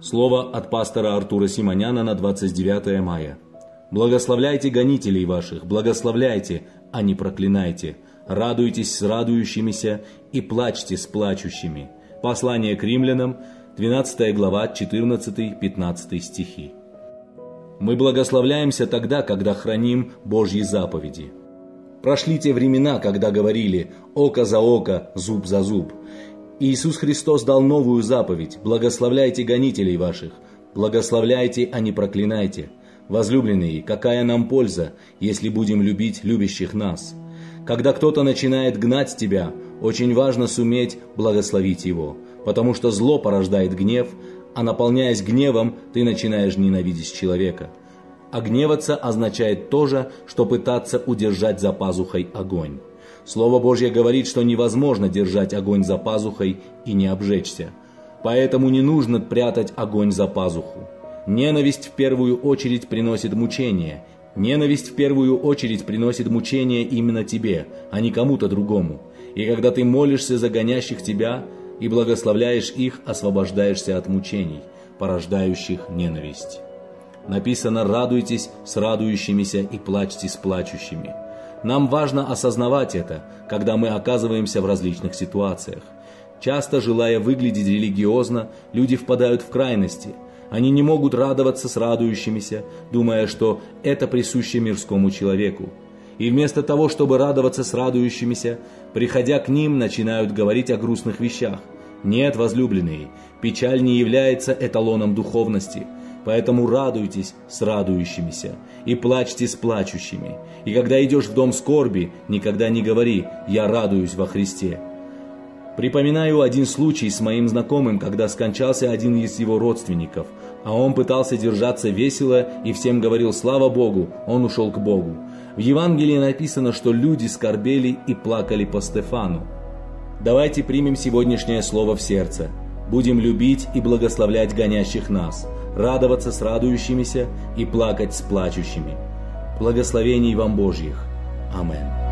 Слово от пастора Артура Симоняна на 29 мая. «Благословляйте гонителей ваших, благословляйте, а не проклинайте. Радуйтесь с радующимися и плачьте с плачущими». Послание к римлянам, 12 глава, 14-15 стихи. Мы благословляемся тогда, когда храним Божьи заповеди. Прошли те времена, когда говорили «око за око, зуб за зуб». Иисус Христос дал новую заповедь «Благословляйте гонителей ваших, благословляйте, а не проклинайте». Возлюбленные, какая нам польза, если будем любить любящих нас? Когда кто-то начинает гнать тебя, очень важно суметь благословить его, потому что зло порождает гнев, а наполняясь гневом, ты начинаешь ненавидеть человека. А гневаться означает то же, что пытаться удержать за пазухой огонь. Слово Божье говорит, что невозможно держать огонь за пазухой и не обжечься. Поэтому не нужно прятать огонь за пазуху. Ненависть в первую очередь приносит мучение. Ненависть в первую очередь приносит мучение именно тебе, а не кому-то другому. И когда ты молишься за гонящих тебя и благословляешь их, освобождаешься от мучений, порождающих ненависть. Написано «радуйтесь с радующимися и плачьте с плачущими». Нам важно осознавать это, когда мы оказываемся в различных ситуациях. Часто, желая выглядеть религиозно, люди впадают в крайности. Они не могут радоваться с радующимися, думая, что это присуще мирскому человеку. И вместо того, чтобы радоваться с радующимися, приходя к ним, начинают говорить о грустных вещах. Нет, возлюбленные, печаль не является эталоном духовности – Поэтому радуйтесь с радующимися и плачьте с плачущими. И когда идешь в дом скорби, никогда не говори «я радуюсь во Христе». Припоминаю один случай с моим знакомым, когда скончался один из его родственников, а он пытался держаться весело и всем говорил «Слава Богу!» Он ушел к Богу. В Евангелии написано, что люди скорбели и плакали по Стефану. Давайте примем сегодняшнее слово в сердце. Будем любить и благословлять гонящих нас – радоваться с радующимися и плакать с плачущими. Благословений вам Божьих. Аминь.